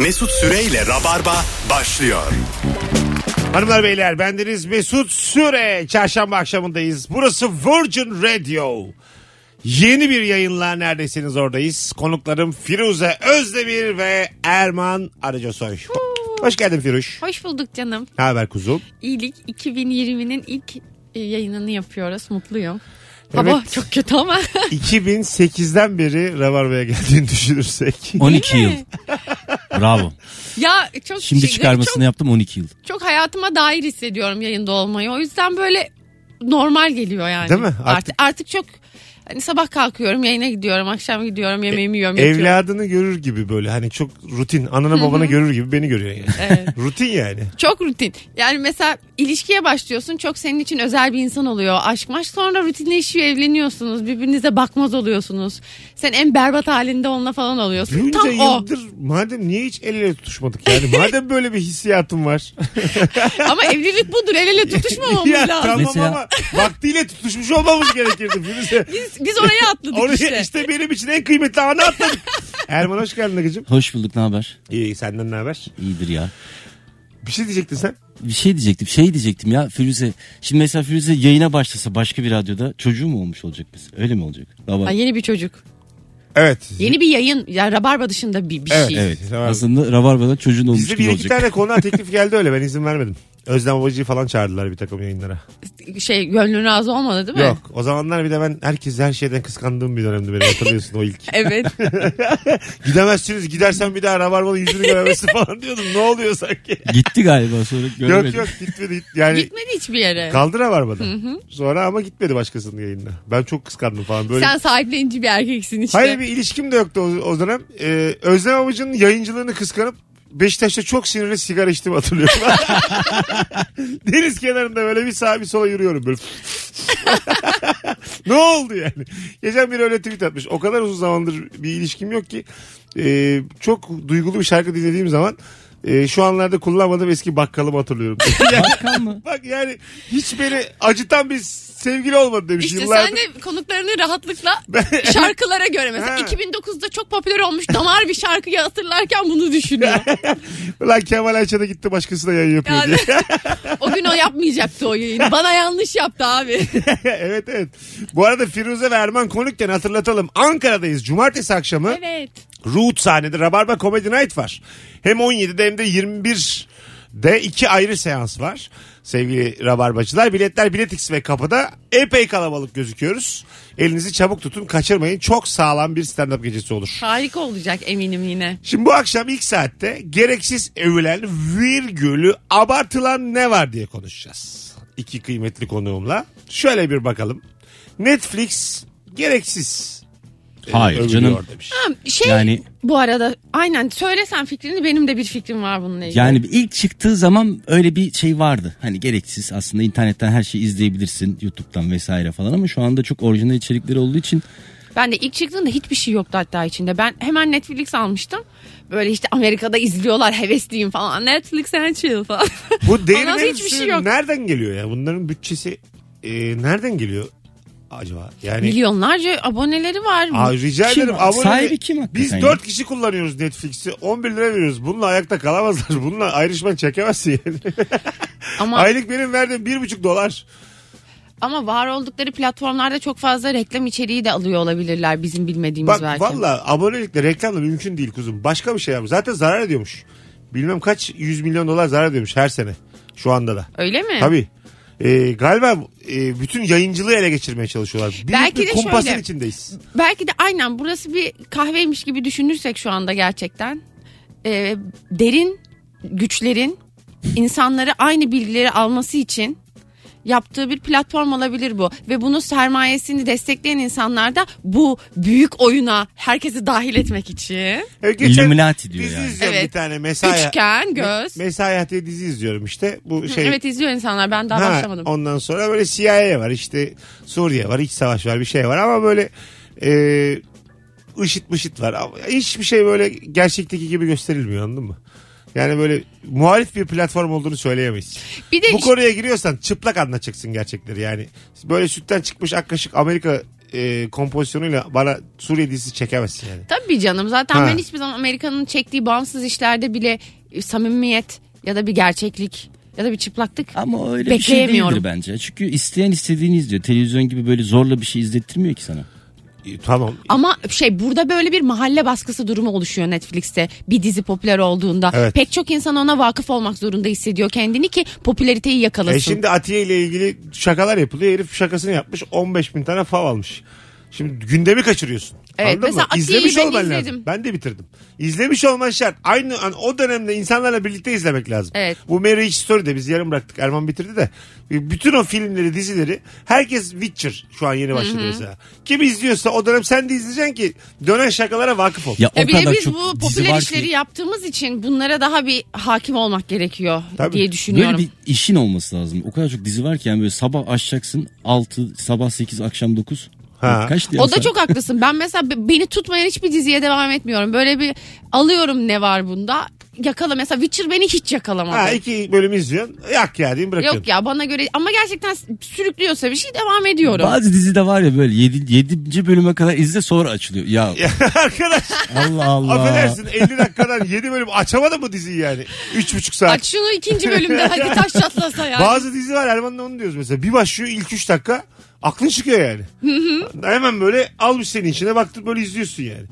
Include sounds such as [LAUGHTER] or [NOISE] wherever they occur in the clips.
Mesut Süreyle Rabarba başlıyor. Hanımlar beyler bendeniz Mesut Süre. Çarşamba akşamındayız. Burası Virgin Radio. Yeni bir yayınla neredesiniz oradayız. Konuklarım Firuze Özdemir ve Erman Arıcasoy. Hoş geldin Firuş. Hoş bulduk canım. Ne haber kuzum? İyilik 2020'nin ilk e, yayınını yapıyoruz. Mutluyum. Hava Evet. çok kötü ama. [LAUGHS] 2008'den beri Rabarba'ya geldiğini düşünürsek. 12 yıl. Bravo. ya çok Şimdi şey- çıkarmasını yaptım 12 yıl. çok, çok hayatıma dair hissediyorum yayında olmayı. O yüzden böyle normal geliyor yani. Değil mi? Artık Artık- artık, çok hani sabah kalkıyorum, yayına gidiyorum, akşam gidiyorum, yemeğimi yiyorum, yatıyorum. Evladını görür gibi böyle hani çok rutin ananı babanı görür gibi beni görüyor yani. Evet. [LAUGHS] rutin yani. Çok rutin. Yani mesela ilişkiye başlıyorsun. Çok senin için özel bir insan oluyor. Aşk maş sonra rutinleşiyor evleniyorsunuz. Birbirinize bakmaz oluyorsunuz. Sen en berbat halinde onunla falan oluyorsun. Bunca Tam o. yıldır madem niye hiç el ele tutuşmadık yani? [LAUGHS] Madem böyle bir hissiyatım var. [LAUGHS] Ama evlilik budur. El ele tutuşmamamız ya lazım. tamam Mesela- ama vaktiyle tutuşmuş olmamız gerekirdi. Firuze. Biz, biz oraya atladık Oraya işte. işte. benim için en kıymetli anı atladık. [LAUGHS] Erman hoş geldin Akıcım. Hoş bulduk ne haber? İyi senden ne haber? İyidir ya. Bir şey diyecektin sen. Bir şey diyecektim. Şey diyecektim ya Firuze. Şimdi mesela Firuze yayına başlasa başka bir radyoda çocuğu mu olmuş olacak mesela? Öyle mi olacak? Daha Ha, yeni bir çocuk. Evet. Yeni bir yayın. Yani Rabarba dışında bir, bir Evet, şey. Evet. Aslında Rabarba'da çocuğun olmuş gibi bir iki olacak. tane konuğa teklif geldi öyle ben izin vermedim. [LAUGHS] Özlem Babacı'yı falan çağırdılar bir takım yayınlara. Şey gönlün razı olmadı değil mi? Yok o zamanlar bir de ben herkes her şeyden kıskandığım bir dönemdi beni hatırlıyorsun o ilk. [LAUGHS] Evet. [LAUGHS] Gidemezsiniz gidersen bir daha Rabarbalı yüzünü göremezsin falan diyordum. Ne oluyor sanki? Gitti galiba sonra göremedim. yok yok gitmedi. Git- Yani Gitmedi hiçbir yere. kaldı Rabarba'da. Sonra ama gitmedi başkasının yayınına. Ben çok kıskandım falan. Böyle Sen sahiplenici bir erkeksin işte. Hayır bir ilişkim de yoktu o, o dönem. Ee, Özlem Abacı'nın yayıncılığını kıskanıp Beşiktaş'ta çok sinirli sigara içtiğimi hatırlıyorum. [LAUGHS] Deniz kenarında böyle bir sağa bir sola yürüyorum böyle. [LAUGHS] ne oldu yani? Geçen bir öyle tweet atmış. O kadar uzun zamandır bir ilişkim yok ki e, çok duygulu bir şarkı dinlediğim zaman e, şu anlarda kullanmadığım eski bakkalımı hatırlıyorum. [LAUGHS] Bakkal mı? [LAUGHS] Bak yani hiç beni acıtan bir sevgili olmadı demiş. İşte Yıllardır. sen de konuklarını rahatlıkla [LAUGHS] şarkılara göre mesela Ha. 2009'da çok popüler olmuş damar bir şarkıyı hatırlarken bunu düşünüyor. Ulan Kemal Ayça da gitti başkasına yayın yapıyor Yani- diye. o gün o yapmayacaktı o yayını. Bana yanlış yaptı abi. evet evet. Bu arada Firuze ve Erman konukken hatırlatalım. Ankara'dayız. Cumartesi akşamı evet. Root sahnede Rabarba Comedy Night var. Hem 17'de hem de 21'de iki ayrı seans var. Sevgili Rabarbacılar. Biletler Biletix ve kapıda epey kalabalık gözüküyoruz. Elinizi çabuk tutun kaçırmayın. Çok sağlam bir stand-up gecesi olur. Harika olacak eminim yine. Şimdi bu akşam ilk saatte gereksiz övülen virgülü abartılan ne var diye konuşacağız. İki kıymetli konuğumla. Şöyle bir bakalım. Netflix gereksiz Hayır övülüyor canım. demiş. Ha, şey Yani bu arada aynen söylesen fikrini benim de bir fikrim var bununla ilgili. yani ilk çıktığı zaman öyle bir şey vardı. Hani gereksiz aslında internetten her şeyi izleyebilirsin. YouTube'dan vesaire falan ama şu anda çok orijinal içerikleri olduğu için Ben de ilk çıktığında hiçbir şey yoktu hatta içinde. Ben hemen Netflix almıştım. Böyle işte Amerika'da izliyorlar hevesliyim falan. Netflix and chill falan. Bu [LAUGHS] sonra hiçbir şey yok. nereden geliyor ya? Bunların bütçesi e, nereden geliyor acaba? Yani Milyonlarca aboneleri var. Aa, rica Kim? ederim. Abone Sahibi kim hakikaten Biz ya? 4 kişi kullanıyoruz Netflix'i. 11 lira veriyoruz. Bununla ayakta kalamazlar. [LAUGHS] Bununla ayrışman çekemezsin yani. [LAUGHS] Ama Aylık benim verdiğim 1,5 dolar. ama var oldukları platformlarda çok fazla reklam içeriği de alıyor olabilirler bizim bilmediğimiz Bak belki. valla abonelikle reklamla mümkün değil kuzum. Başka bir şey yap. Zaten zarar ediyormuş. Bilmem kaç yüz milyon dolar zarar ediyormuş her sene. Şu anda da. Öyle mi? Tabii. Ee, galiba e, bütün yayıncılığı ele geçirmeye çalışıyorlar. Büyük Belki bir de kumpasın şöyle. içindeyiz. Belki de aynen burası bir kahveymiş gibi düşünürsek şu anda gerçekten. Ee, derin güçlerin insanları aynı bilgileri alması için yaptığı bir platform olabilir bu. Ve bunu sermayesini destekleyen insanlar da bu büyük oyuna herkesi dahil etmek için. Evet, Illuminati diyor dizi yani. izliyorum Evet. bir tane Mesai. Üçgen, göz. Me- Mesai Hayatı dizi izliyorum işte. Bu şey. Evet izliyor insanlar ben daha Ha, başlamadım. Ondan sonra böyle CIA var işte Suriye var iç savaş var bir şey var ama böyle e, ışıt mışıt var. Hiçbir şey böyle gerçekteki gibi gösterilmiyor anladın mı? Yani böyle muhalif bir platform olduğunu söyleyemeyiz. Bir de Bu konuya giriyorsan çıplak anlatacaksın gerçekleri yani. Böyle sütten çıkmış ak kaşık Amerika e, kompozisyonuyla bana Suriye dizisi çekemezsin yani. Tabii canım zaten Ha. ben hiçbir zaman Amerika'nın çektiği bağımsız işlerde bile e, samimiyet ya da bir gerçeklik ya da bir çıplaklık Ama öyle bir şey değildir bence. Çünkü isteyen istediğini izliyor. Televizyon gibi böyle zorla bir şey izlettirmiyor ki sana. Tamam. Ama şey burada böyle bir mahalle baskısı durumu oluşuyor Netflix'te bir dizi popüler olduğunda. Evet. Pek çok insan ona vakıf olmak zorunda hissediyor kendini ki popülariteyi yakalasın. E şimdi Atiye ile ilgili şakalar yapılıyor. Herif şakasını yapmış 15 bin tane fav almış. Şimdi gündemi kaçırıyorsun. Evet, Anladın mesela mı? Atiye'yi İzlemiş ben olman izledim. lazım. Ben de bitirdim. İzlemiş olman şart. Aynı an, o dönemde insanlarla birlikte izlemek lazım. Evet. Bu Marriage Story'de biz yarım bıraktık. Erman bitirdi de. Bütün o filmleri, dizileri herkes Witcher şu an yeni başladı mesela. Kim izliyorsa o dönem sen de izleyeceksin ki dönen şakalara vakıf ol. Ya o Ya bir de kadar biz çok bu dizi popüler var işleri ki. yaptığımız için bunlara daha bir hakim olmak gerekiyor Tabii. diye düşünüyorum. Böyle bir işin olması lazım. O kadar çok dizi var ki yani böyle sabah açacaksın 6 sabah 8 akşam 9. Ha. Kaç O da çok haklısın. Ben mesela be- beni tutmayan hiçbir diziye devam etmiyorum. Böyle bir alıyorum ne var bunda. Yakala mesela Witcher beni hiç yakalamadı. Ha iki bölüm izliyorsun. Yak ya diyeyim bırakıyorsun. Yok ya bana göre ama gerçekten sürüklüyorsa bir şey devam ediyorum. Bazı dizide var ya böyle 7. 7. bölüme kadar izle sonra açılıyor. Ya [LAUGHS] Arkadaş Allah Allah. affedersin 50 dakikadan 7 bölüm açamadı mı diziyi yani? 3,5 saat. Aç şunu ikinci bölümde hadi [LAUGHS] taş çatlasa ya. Bazı dizi var Erman'la onu diyoruz mesela. Bir başlıyor ilk 3 dakika aklın çıkıyor yani. [LAUGHS] Hemen böyle almış senin içine baktın böyle izliyorsun yani.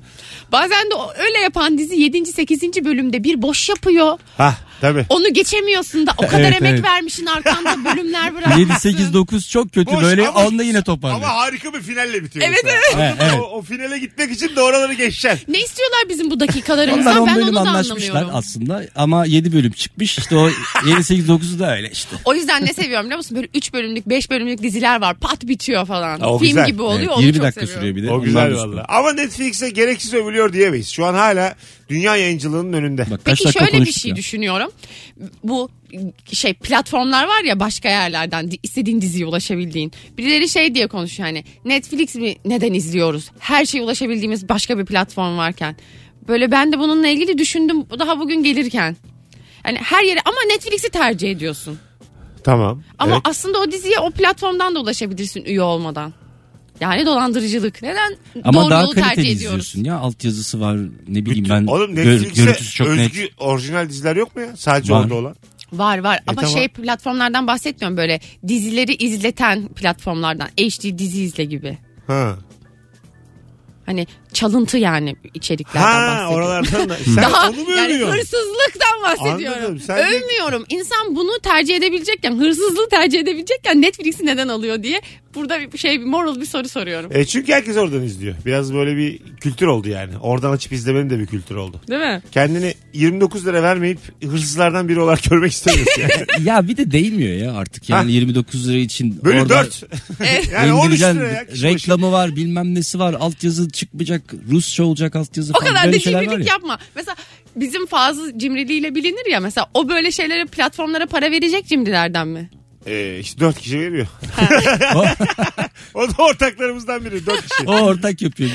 Bazen de öyle yapan dizi 7. 8. bölümde bir boş yapıyor. Ha tabii. Onu geçemiyorsun da o kadar Evet, emek evet. vermişsin arkanda bölümler [LAUGHS] bırakmışsın. 7 8 9 çok kötü Boş böyle ama- onda yine toparlıyor. Ama harika bir finalle bitiyor. Evet, mesela. evet. Anladın mı? Evet, evet. O, o finale gitmek için de oraları geçeceksin. Ne istiyorlar bizim bu Onlar dakikalarımızdan 10 ben bölüm onu da anlaşmışlar anlamıyorum. aslında ama 7 bölüm çıkmış. İşte o 7 8 9'u da öyle işte. O yüzden ne seviyorum biliyor musun? Böyle 3 bölümlük 5 bölümlük diziler var. Pat bitiyor falan. O Film güzel. gibi oluyor. Evet, onu 20 çok dakika seviyorum. sürüyor bir de. O güzel da valla. süper. Ama Netflix'e gereksiz övülüyor diyemeyiz. Şu an hala dünya yayıncılığının önünde. Bak kaç Peki dakika şöyle bir konuştuk şey ya. düşünüyorum. Bu şey platformlar var ya başka yerlerden di- istediğin diziye ulaşabildiğin. Birileri şey diye konuşuyor hani Netflix mi neden izliyoruz? Her şeye ulaşabildiğimiz başka bir platform varken. Böyle ben de bununla ilgili düşündüm daha bugün gelirken. Hani her yere ama Netflix'i tercih ediyorsun. Tamam. Ama Evet. aslında o diziye o platformdan da ulaşabilirsin üye olmadan. Yani dolandırıcılık. Neden Ama doğru daha yolu tercih kaliteli ediyoruz? izliyorsun ya. Altyazısı var ne bileyim Bütün- ben. Oğlum gör- Netflix'e görüntüsü çok özgü net. orijinal diziler yok mu ya? Sadece Var. orada olan. Var var ama tamam. şey platformlardan bahsetmiyorum böyle dizileri izleten platformlardan HD dizi izle gibi. Ha. Hani çalıntı yani içeriklerden Ha bahsediyorum. oralardan da. [LAUGHS] Sen Daha onu mu yani övüyorsun? hırsızlıktan bahsediyorum. Anladım, sen de- Övmüyorum. İnsan bunu tercih edebilecekken, hırsızlığı tercih edebilecekken Netflix'i neden alıyor diye burada bir şey bir moral bir soru soruyorum. E çünkü herkes oradan izliyor. Biraz böyle bir kültür oldu yani. Oradan açıp izlemenin de bir kültür oldu. Değil mi? Kendini 29 lira vermeyip hırsızlardan biri olarak [LAUGHS] görmek istemiyorsun yani. [LAUGHS] Ya bir de değmiyor ya artık yani Ha. 29 lira için. Bölü orada 4. yani 13 indireceksin, lira ya. kişi başı. reklamı var bilmem nesi var altyazı çıkmayacak Rusça olacak altyazı O falan kadar böyle da cimrilik ya. yapma. Mesela bizim fazla cimriliğiyle bilinir ya mesela o böyle şeylere platformlara para verecek cimrilerden mi? E, işte 4 kişi veriyor. [LAUGHS] o da ortaklarımızdan biri 4 kişi. O ortak yapıyor.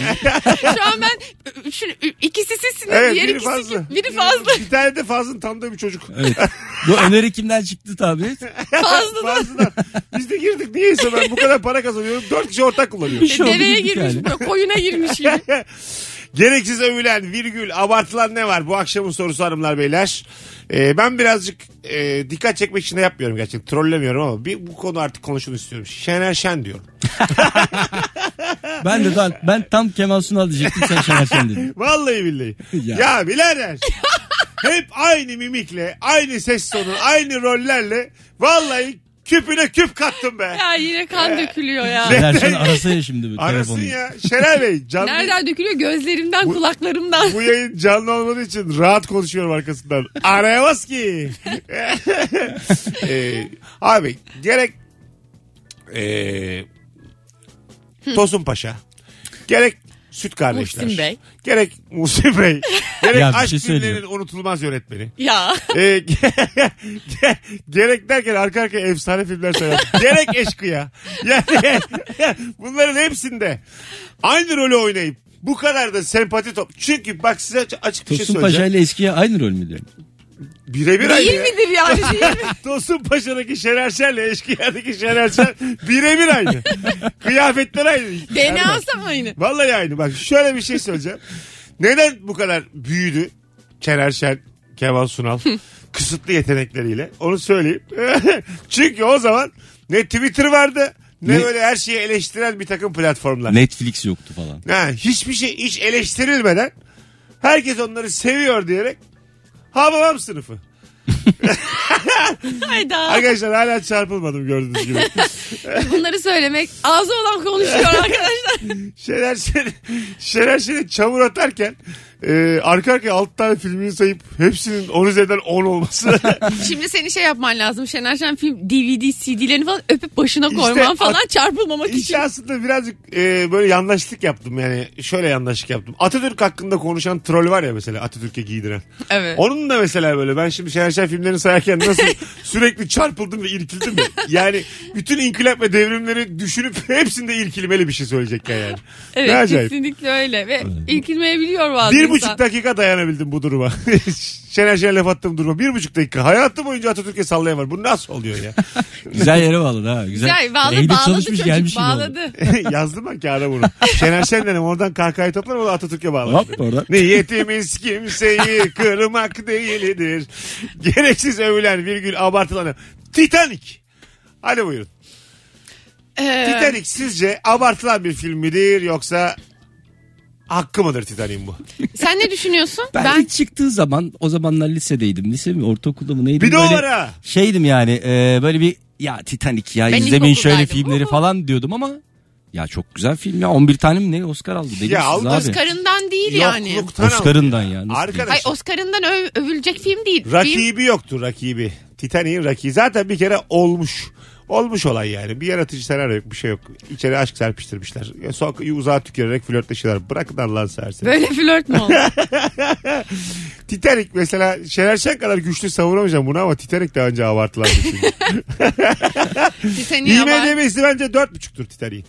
Şu an ben üçün, ikisi sizsiniz Evet diğer biri ikisi fazla. Biri fazla. Bir tane de fazla tanıdığı bir çocuk. Evet. Bu öneri kimden çıktı tabii. Fazla. Fazladan. Biz de girdik niyeyse ben bu kadar para kazanıyorum. 4 kişi ortak kullanıyor. Bir şey oldu Deveye girmiş yani. böyle koyuna girmiş gibi. [LAUGHS] Gereksiz övülen, virgül, abartılan ne var? Bu akşamın sorusu hanımlar beyler. Ee, ben birazcık e, dikkat çekmek için de yapmıyorum gerçekten. Trollemiyorum ama bir, bu konu artık konuşun istiyorum. Şener Şen diyorum. [LAUGHS] Ben de ben, ben tam Kemal Sunal diyecektim sen Şener Şen dedin. [LAUGHS] Vallahi billahi. ya. Ya. birader. Hep aynı mimikle, aynı ses tonu, aynı rollerle vallahi küpüne küp kattım be. Ya yine kan dökülüyor ya. Şener Şen arasa ya şimdi bu Arasın ya. Şener Bey canlı, Nereden dökülüyor? Gözlerimden, kulaklarımdan. bu yayın canlı olmadığı için rahat konuşuyorum arkasından. Arayamaz ki. [LAUGHS] Ee, abi gerek ee, Tosun Paşa gerek Süt Kardeşler. Muhsin Bey. Gerek Muhsin Bey. Gerek Ya bir Aşk şey Filmlerinin unutulmaz yönetmeni. Ya. Ee, ge- [LAUGHS] ge- gerek derken arka arkaya efsane filmler sayar. gerek eşkıya. Yani [LAUGHS] bunların hepsinde aynı rolü oynayıp bu kadar da sempati top. Çünkü bak size aç- açık bir şey Tosun söyleyeceğim. Paşa ile eskiye aynı rol mü diyorsun? Birebir aynı Değil ya. midir yani? Değil [LAUGHS] mi? Tosun Paşa'daki Şener Şen'le Eşkıya'daki Şener Şen birebir aynı. Kıyafetler aynı. DNA'sı mı aynı? Vallahi aynı. Bak şöyle bir şey söyleyeceğim. Neden bu kadar büyüdü Şener Şen, Kemal Sunal kısıtlı yetenekleriyle? Onu söyleyeyim. [LAUGHS] Çünkü o zaman ne Twitter vardı ne, Ne- böyle her şeyi eleştiren bir takım platformlar. Netflix yoktu falan. Ha, hiçbir şey hiç eleştirilmeden herkes onları seviyor diyerek Hababam sınıfı. [LAUGHS] Hayda. Arkadaşlar hala çarpılmadım gördüğünüz gibi. [LAUGHS] Bunları söylemek ağzı olan konuşuyor arkadaşlar. Şener Şen'e Şener Şen'e çamur atarken e, arka arkaya 6 tane filmini sayıp hepsinin 10 üzerinden 10 olması. [LAUGHS] Şimdi seni şey yapman lazım. Şener Şen film DVD CD'lerini falan öpüp başına İşte koyman falan at- çarpılmamak için. İşte aslında birazcık e, böyle yandaşlık yaptım yani şöyle yandaşlık yaptım. Atatürk hakkında konuşan troll var ya mesela Atatürk'e giydiren. Evet. Onun da mesela böyle ben şimdi Şener Şen filmlerini sayarken nasıl [LAUGHS] sürekli çarpıldım ve irkildim mi? Yani bütün inkılap ve devrimleri düşünüp hepsinde irkilmeli bir şey söyleyecekken yani. ne Evet acayip. kesinlikle öyle ve irkilmeyebiliyor bazı Bir buçuk dakika dayanabildim bu duruma. [LAUGHS] Şener Şen'e laf attığım duruma. Bir buçuk dakika. Hayatım boyunca Atatürk'e sallayan var. Bu nasıl oluyor ya? [LAUGHS] Güzel yere bağladı ha. Güzel. Güzel bağladı, Evde bağladı çalışmış çocuk gelmiş bağladı. Yazdım ben kağıda bunu. Şener Şen dedim oradan kahkahayı toplar o da Atatürk'e bağlar. Hop oradan. Niyetimiz kimseyi kırmak değildir. Gereksiz övülen virgül abartılan. Titanic. Hadi buyurun. Ee, Titanic sizce abartılan bir film midir yoksa hakkı mıdır Titanic'in bu? sen ne düşünüyorsun? Ben, ilk çıktığı zaman o zamanlar lisedeydim. Lise mi ortaokulda mı neydim? Bir de Böyle var ha. Şeydim yani e, böyle bir ya Titanic ya Ben izlemeyin şöyle filmleri Uhu. [LAUGHS] falan diyordum ama ya çok güzel film ya 11 tane mi ne Oscar aldı deli Ya aldı abi? Oscar'ından değil yani. Yokluktan aldı. Oscar'ından ya. Nasıl Arkadaş. Hayır Oscar'ından öv- övülecek film değil. Film, Rakibi yoktu rakibi. Titanic'in rakibi. Zaten bir kere olmuş. Olmuş olay yani. Bir yaratıcı senaryo yok bir şey yok. İçeri aşk serpiştirmişler. Son uzağa tükürerek flörtleşiyorlar. Bırakın Allah'ın seversen. böyle flört mü olur? [LAUGHS] Titanic mesela Şener Şen kadar güçlü savunamayacağım bunu ama Titanic daha önce abartılan bir film. Titanic'e var. IMDB'si bence 4.5'tur Titanic'in.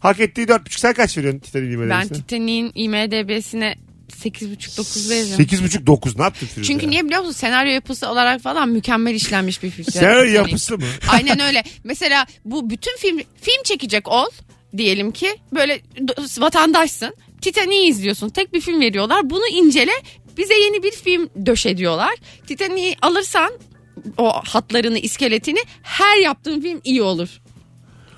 Hak ettiği 4.5. Sen kaç veriyorsun Titanic'in Ben IMDB'sine? Titanic'in IMDB'sine 8.5-9 veririm. 8.5-9 ne yaptın Firuze? Çünkü ya? niye biliyor musun? Senaryo yapısı olarak falan mükemmel işlenmiş bir film. [LAUGHS] Senaryo Titanic. yapısı mı? [LAUGHS] Aynen öyle. Mesela bu bütün film film çekecek ol diyelim ki böyle d- vatandaşsın. Titanic'i izliyorsun. Tek bir film veriyorlar. Bunu incele. Bize yeni bir film döş ediyorlar. Titanic'i alırsan o hatlarını, iskeletini her yaptığın film iyi olur.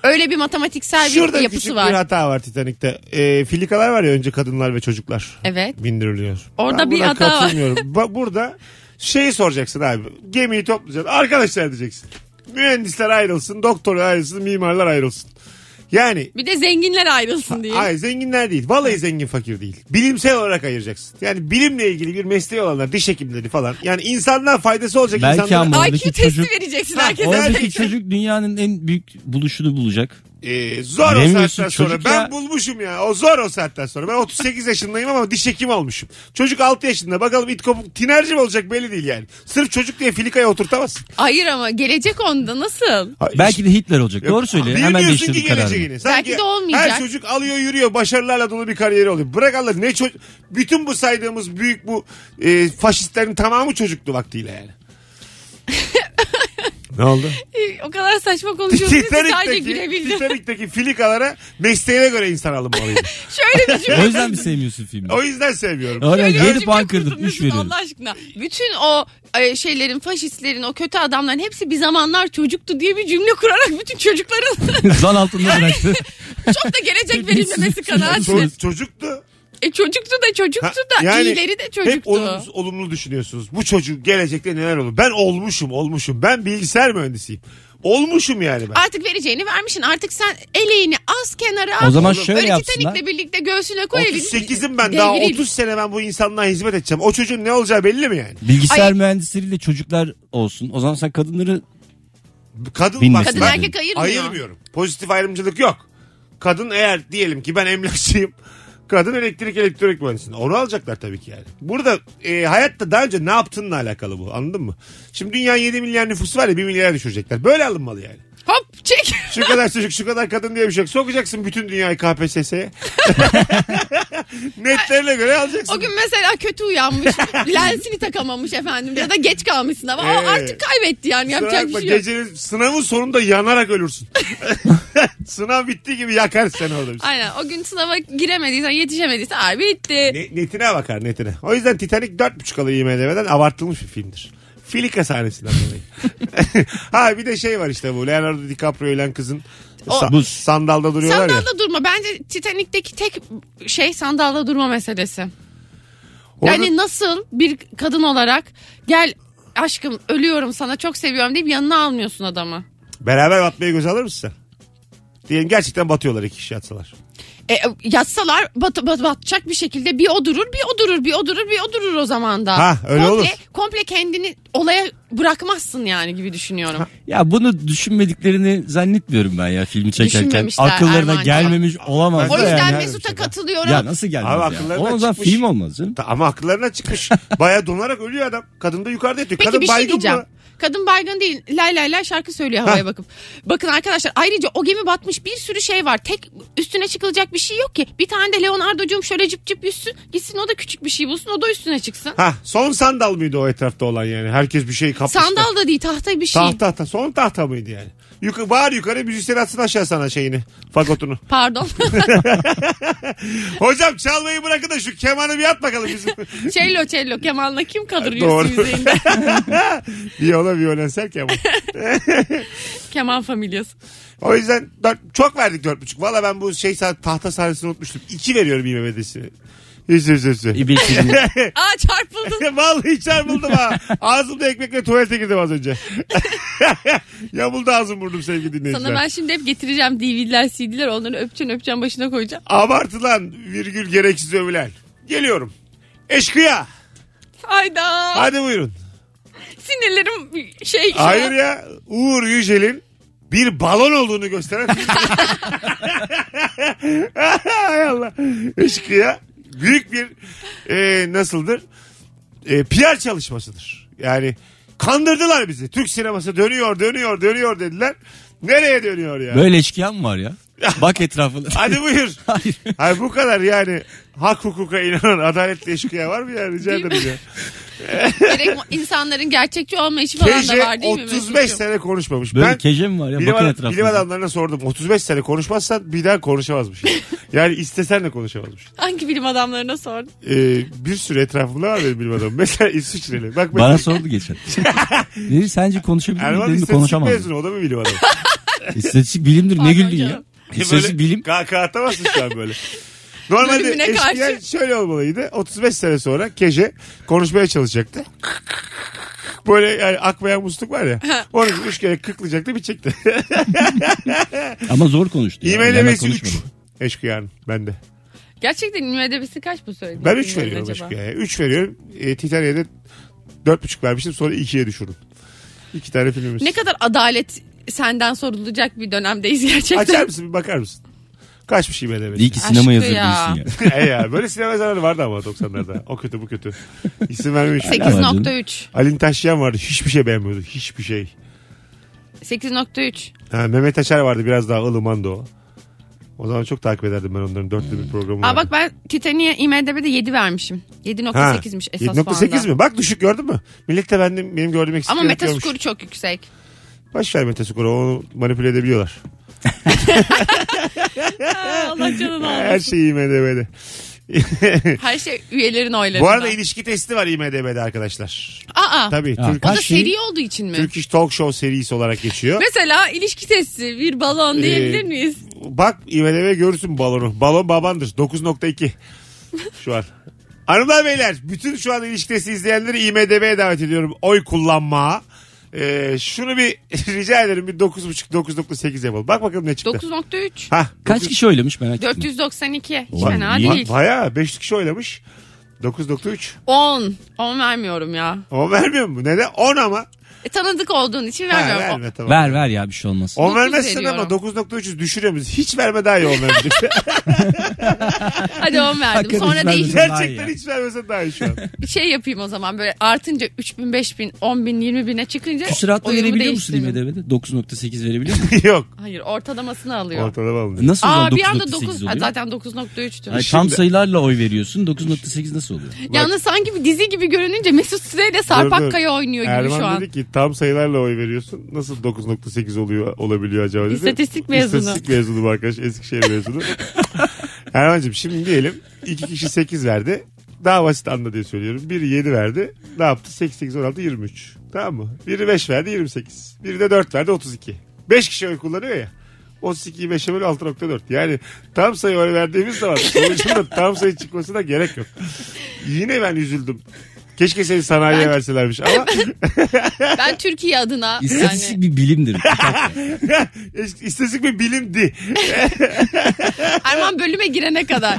Öyle bir matematiksel bir Şurada yapısı küçük var. bir hata var Titanic'te. Ee, filikalar var ya önce kadınlar ve çocuklar. Evet. bindiriliyor. Orada Ben bir buna hata var. katılmıyorum. [LAUGHS] Bak burada şeyi soracaksın abi. Gemiyi toplayacaksın. Arkadaşlar diyeceksin. Mühendisler ayrılsın, doktorlar ayrılsın, mimarlar ayrılsın. Yani Bir de zenginler ayrılsın diye. Hayır zenginler değil. Vallahi zengin fakir değil. Bilimsel olarak ayıracaksın. Yani bilimle ilgili bir mesleği olanlar, diş hekimleri falan. Yani insanlar faydası olacak Belki insanlara. ama- IQ Oradaki testi çocuk- vereceksin Ha, herkese. orada- Oradaki çocuk dünyanın en büyük buluşunu bulacak. Ee, zor o Bilemiyorsun saatten sonra. çocuk Ben ya. bulmuşum ya. O zor o saatten sonra. Ben 38 yaşındayım ama diş hekimi olmuşum. Çocuk 6 yaşında. Bakalım it kopuk tinerci mi olacak belli değil yani. Sırf çocuk diye filikaya oturtamazsın. Hayır ama gelecek onda nasıl? Belki de Hitler olacak. Doğru söylüyor. Hemen Bilmiyorsun değiştirdim ki kararını. geleceğini. Sanki Belki de olmayacak. Her çocuk alıyor yürüyor başarılarla dolu bir kariyeri oluyor. Bırak Allah ne çocuk. Bütün bu saydığımız büyük bu e, faşistlerin tamamı çocuktu vaktiyle yani. [LAUGHS] ne oldu? O kadar saçma konuşuyorsun ki sadece gülebildim. Titanic'teki filikalara mesleğine göre insan alınmalıydı. [LAUGHS] Şöyle bir cümle. O yüzden mi sevmiyorsun filmi? o yüzden sevmiyorum. Oraya Şöyle bir 7 cümle puan kırdım. 3 Mesut, veriyorum. Allah aşkına. Bütün o e, şeylerin, faşistlerin, o kötü adamların hepsi bir zamanlar çocuktu diye bir cümle kurarak bütün çocukların [LAUGHS] Zan altında bıraktı. [LAUGHS] çok da gelecek verilmemesi kanaatine. Ço- çocuktu. E çocuktu da çocuktu Ha, da iyileri de Hep çocuktu. olumlu, olumlu düşünüyorsunuz. Bu çocuk gelecekte neler olur? Ben olmuşum olmuşum. Ben bilgisayar mühendisiyim. Olmuşum yani ben. Artık vereceğini vermişsin. Artık sen eleğini az kenara al. O zaman Oğlum, şöyle Öyle yapsınlar. Titanic'le birlikte göğsüne koy. elini. 38'im ben daha Devril. 30 sene ben bu insanlığa hizmet edeceğim. O çocuğun ne olacağı belli mi yani? Bilgisayar Ay- mühendisleriyle çocuklar olsun. O zaman sen kadınları Kadın Bilmesin. bak Kadın ben erkek ayırmıyor. ayırmıyorum. Pozitif ayrımcılık yok. Kadın eğer diyelim ki ben emlakçıyım. Kadın elektrik elektronik mühendisliği. Onu alacaklar tabii ki yani. Burada e, hayatta daha önce ne yaptığınla alakalı bu anladın mı? Şimdi dünyanın 7 milyar nüfusu var ya 1 milyara düşürecekler. Böyle alınmalı yani. Hop Çek. Şu kadar çocuk şu kadar kadın diye bir şey yok. Sokacaksın bütün dünyayı KPSS'ye. [LAUGHS] Netlerine göre alacaksın. O gün mesela kötü uyanmış. lensini takamamış efendim. Ya da geç kalmış sınava. Evet. artık kaybetti yani. Yapacak bir şey yok. Gecenin sınavın sonunda yanarak ölürsün. [LAUGHS] Sınav bittiği gibi yakar seni orada. bir şey. Aynen o gün sınava giremediysen yetişemediysen ay bitti. Ne- netine bakar netine. O yüzden Titanic 4.5 alıyor IMDB'den abartılmış bir filmdir. Filika sahnesinden dolayı. [LAUGHS] ha bir de şey var işte bu Leonardo DiCaprio ile kızın sa- Buz. sandalda duruyorlar ya. Sandalda durma. Bence Titanic'teki tek şey sandalda durma meselesi. Orada- Yani nasıl bir kadın olarak gel aşkım ölüyorum sana çok seviyorum deyip yanına almıyorsun adamı. Beraber batmaya göz alır mısın sen? Diyelim gerçekten batıyorlar iki kişi yatsalar. E, yatsalar bat, bat- batacak bir şekilde bir o durur bir o durur bir o durur bir o durur o zaman da. Ha, öyle komple, olur. Komple kendini olaya bırakmazsın yani gibi düşünüyorum. Ya bunu düşünmediklerini zannetmiyorum ben ya filmi çekerken. Akıllarına Erman'cığım. gelmemiş olamaz. O yüzden yani. Mesut'a katılıyorum. Ya nasıl gelmez Abi ya? O zaman çıkmış. film olmaz canım. Ama akıllarına çıkmış. [LAUGHS] Baya donarak ölüyor adam. Kadın da yukarıda yatıyor. Peki Kadın bir şey diyeceğim. mı? Kadın baygın değil. Lay lay lay şarkı söylüyor havaya Ha. bakıp. Bakın arkadaşlar ayrıca o gemi batmış bir sürü şey var. Tek üstüne çıkılacak bir şey yok ki. Bir tane de Leonardo'cum şöyle cıp cıp yüzsün. Gitsin o da küçük bir şey bulsun o da üstüne çıksın. Ha son sandal mıydı o etrafta olan yani? Herkes bir şey kapmıştı. Sandal da değil tahta bir şey. Tahta tahta. Son tahta mıydı yani? Yukarı, bağır yukarı müzisyen atsın aşağı sana şeyini. Fagotunu. [LAUGHS] Pardon. [LAUGHS] Hocam çalmayı bırakın da şu kemanı bir at bakalım bizim. [LAUGHS] cello cello kemanla kim kadırıyor Doğru. yüzeyinde? Viola violensel [LAUGHS] keman. Keman familyası. O yüzden dört, çok verdik dört buçuk. Valla ben bu şey sa- tahta sahnesini unutmuştum. İki veriyorum IMDb'sini. Hiç hiç hiç. hiç. Bir filmi- [LAUGHS] Aa çarpıldın. [LAUGHS] Vallahi çarpıldım ha. Ağzımda ekmekle tuvalete girdim az önce. Yamuldu ağzım burnum sevgili dinleyiciler. Sana ben şimdi hep getireceğim DVD'ler CD'ler onları öpeceksin öpeceksin başına koyacağım. Abartılan virgül gereksiz övülen. Geliyorum. Eşkıya. Hayda. Hadi buyurun. Sinirlerim şey. Hayır ya. Uğur Yücel'in bir balon olduğunu gösteren film. [LAUGHS] Hay Allah. Eşkıya büyük bir e, nasıldır? E, PR çalışmasıdır. Yani kandırdılar bizi. Türk sineması dönüyor dönüyor dönüyor dediler. Nereye dönüyor ya? Böyle eşkıya mı var ya? [LAUGHS] Bak etrafına. Hadi buyur. [LAUGHS] Hayır. Hayır bu kadar yani hak hukuka inanan adaletli eşkıya var mı ya rica mi? ederim ya. Gerek insanların gerçekçi olmayışı falan da Keşke var değil mi? 35 Mesut'cum? sene konuşmamış. Böyle ben keje mi var ya? bilim, Bakın adam- etrafına. bilim adamlarına sordum. 35 sene konuşmazsan bir daha konuşamazmış. [LAUGHS] yani istesen de konuşamazmış. Hangi bilim adamlarına sordun? Ee, bir sürü etrafımda var benim bilim adamım. Mesela İsviçreli. Bak Bana mesela sordu geçen. Dedi sence konuşabilir miyim? Erman Dedim istatistik mezunu o da mı bilim adamı? İstatistik bilimdir ne güldün ya? İstatistik bilim. Kahkaha atamazsın şu an böyle. [LAUGHS] Normalde Bölümüne eşkıya şöyle olmalıydı. 35 sene sonra Keje konuşmaya çalışacaktı. Böyle yani akmayan musluk var ya. Onu üç kere kıklayacaktı bitecekti. [LAUGHS] Ama zor konuştu. ya. Hemen IMDB'si 3. konuşmadı. Eşkıyanın bende. Gerçekten IMDb'si kaç bu söylediğin? Ben 3 filmlerin veriyorum? Eşkıya'ya. 3 veriyorum. E, Titanic'e 4,5 vermiştim sonra 2'ye düşürdüm. İki tane filmimiz. Ne kadar adalet senden sorulacak bir dönemdeyiz gerçekten. Açar mısın bir bakar mısın? Kaçmış IMDB'si? İyi ki sinema Aşkı ya. değilsin ya. [LAUGHS] e ya böyle sinema zararı vardı ama 90'larda. O kötü bu kötü. İsim vermemiş. 8.3. Alin Taşyan vardı. Hiçbir şey beğenmiyordu. Hiçbir şey. 8.3. Ha, Mehmet Açar vardı. Biraz daha ılımandı o. O zaman çok takip ederdim ben onların. Dörtlü bir programı Aa vardı. bak ben Titanic'e IMDb'de 7 vermişim. 7.8'miş esas 7.8 puanda. mi? Bak düşük gördün mü? Millet de benim, benim gördüğüm eksikleri Ama metaskoru çok yüksek. Boş ver Metaskor'u. Onu manipüle edebiliyorlar. Aa, Allah canını Her almasın. şey IMDB'de. [LAUGHS] Her şey üyelerin oylarında. Bu arada ilişki testi var IMDB'de arkadaşlar. Aa, Tabii. Ya, Türk, o da Kaç şey? seri olduğu için mi? Turkish Talk Show serisi olarak geçiyor. Mesela ilişki testi bir balon diyebilir Ee, miyiz? Bak IMDB görürsün balonu. Balon babandır. 9.2 şu an. Hanımlar beyler bütün şu an ilişki testi izleyenleri IMDB'ye davet ediyorum. Oy kullanmaya. Ee, şunu bir [LAUGHS] rica ederim bir 9.5 9.8 yapalım. Bak bakalım ne çıktı. 9.3. Hah, Kaç dokuz- kişi oylamış merak ettim. 492. Hiç Vay, fena iyi. değil. Baya 5 kişi oylamış. 9.3. 10. 10 vermiyorum ya. O vermiyor mu? Neden? 10 ama. E, tanıdık olduğun için Ha, vermiyorum. verme tamam. Ver ver ya bir şey olmaz. 10 Dokuz vermezsen ama veriyorum. 9.300 düşürüyor muyuz? Hiç verme daha iyi 10 vermeyecek. [LAUGHS] Hadi 10 verdim. Hakikaten Sonra hiç değiş vermedim. Gerçekten hiç vermesen daha iyi şu an. şey yapayım o zaman böyle artınca 3000, 5000, 10000, 20000'e çıkınca Küsuratla oyumu verebiliyor musun değiştiririm. IMDB'de? 9.8 verebiliyor musun? [LAUGHS] Yok. Hayır ortalamasını alıyor. Ortalama alınıyor. Nasıl o zaman Aa bir anda 9.8 9 oluyor? zaten 9.3'tü. Ay, tam sayılarla oy veriyorsun 9.8 nasıl oluyor? Yalnız sanki bir dizi gibi görününce Mesut Süre ile Dur. Kaya oynuyor gibi Erman şu an. dedi ki tam sayılarla oy veriyorsun. Nasıl 9.8 oluyor olabiliyor acaba dedi. İstatistik mezunu. İstatistik mezunu bu arkadaş. Eskişehir mezunu. [LAUGHS] Erman'cığım şimdi diyelim iki kişi 8 verdi. Daha basit anla diye söylüyorum. Biri 7 verdi. Ne yaptı? 8, 8, 16, 23. Tamam mı? Biri 5 verdi 28. Biri de 4 verdi 32. 5 kişi oy kullanıyor ya. 32'yi 5'e böl 6.4. Yani tam sayı oy verdiğimiz zaman sonucunda tam sayı çıkmasına gerek yok. Yine ben üzüldüm. Keşke seni sanayiye verselermiş ama [LAUGHS] Ben Türkiye adına [LAUGHS] İstatistik yani bir bilimdir. [LAUGHS] istatistik bir bilimdi. Erman bölüme girene kadar.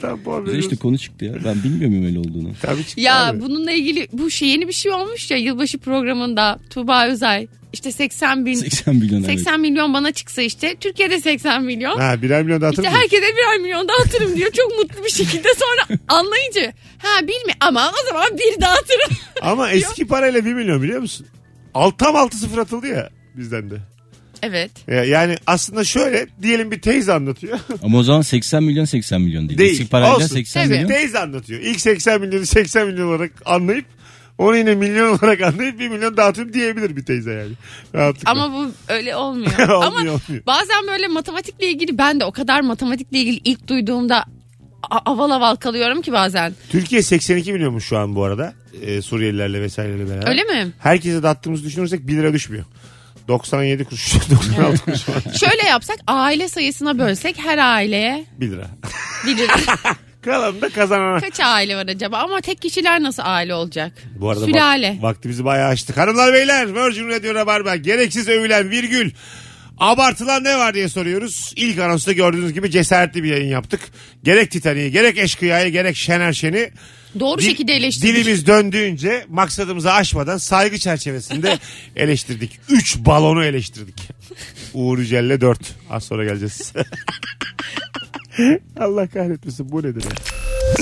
Tam Bize işte konu çıktı ya. Ben bilmiyorum öyle olduğunu. Tabii çıktı Ya abi. bununla ilgili bu şey yeni bir şey olmuş ya yılbaşı programında Tuğba Özay işte 80 bin 80 milyon evet. 80 milyon bana çıksa işte Türkiye'de 80 milyon. Ha birer milyon dağıtır İşte herkese birer milyon dağıtırım diyor. Çok mutlu bir şekilde sonra [LAUGHS] anlayınca ha bir mi ama o zaman bir dağıtırım. [LAUGHS] Ama eski parayla bir milyon biliyor musun? Alt, tam altı sıfır atıldı ya bizden de. evet. Ya- Yani aslında şöyle diyelim bir teyze anlatıyor. [LAUGHS] Ama o zaman 80 milyon 80 milyon değil. Değil. Eksik parayla Olsun. 80 Tabii. milyon. teyze anlatıyor. İlk 80 milyonu 80 milyon olarak anlayıp onu yine milyon olarak anlayıp bir milyon dağıtıyorum diyebilir bir teyze yani. Rahatlıkla. Ama bu öyle olmuyor. [LAUGHS] Olmuyor, Ama olmuyor. bazen böyle matematikle ilgili ben de o kadar matematikle ilgili ilk duyduğumda a- aval aval kalıyorum ki bazen. Türkiye 82 milyonmuş şu an bu arada. Ee, Suriyelilerle vesaireyle beraber. Öyle mi? Herkese dağıttığımızı düşünürsek 1 lira düşmüyor. 97 kuruş, [LAUGHS] 96 kuruş var. Şöyle yapsak aile sayısına bölsek her aileye 1 lira. 1 lira. [LAUGHS] Kalanı da kazanana. Kaç aile var acaba? Ama tek kişiler nasıl aile olacak? Bu arada Sülale. vak- vaktimizi bayağı açtık. Hanımlar beyler Virgin Radio Rabarba gereksiz övülen virgül abartılan ne var diye soruyoruz. İlk anonsta gördüğünüz gibi cesaretli bir yayın yaptık. Gerek Titanic'i gerek Eşkıya'yı gerek Şener Şen'i Doğru dil- şekilde eleştirdik. dilimiz döndüğünce maksadımızı aşmadan saygı çerçevesinde [LAUGHS] eleştirdik. Üç balonu eleştirdik. Uğur Yücel'le dört. Az sonra geleceğiz. [LAUGHS] [LAUGHS] Allah kahretmesin bu nedir ya?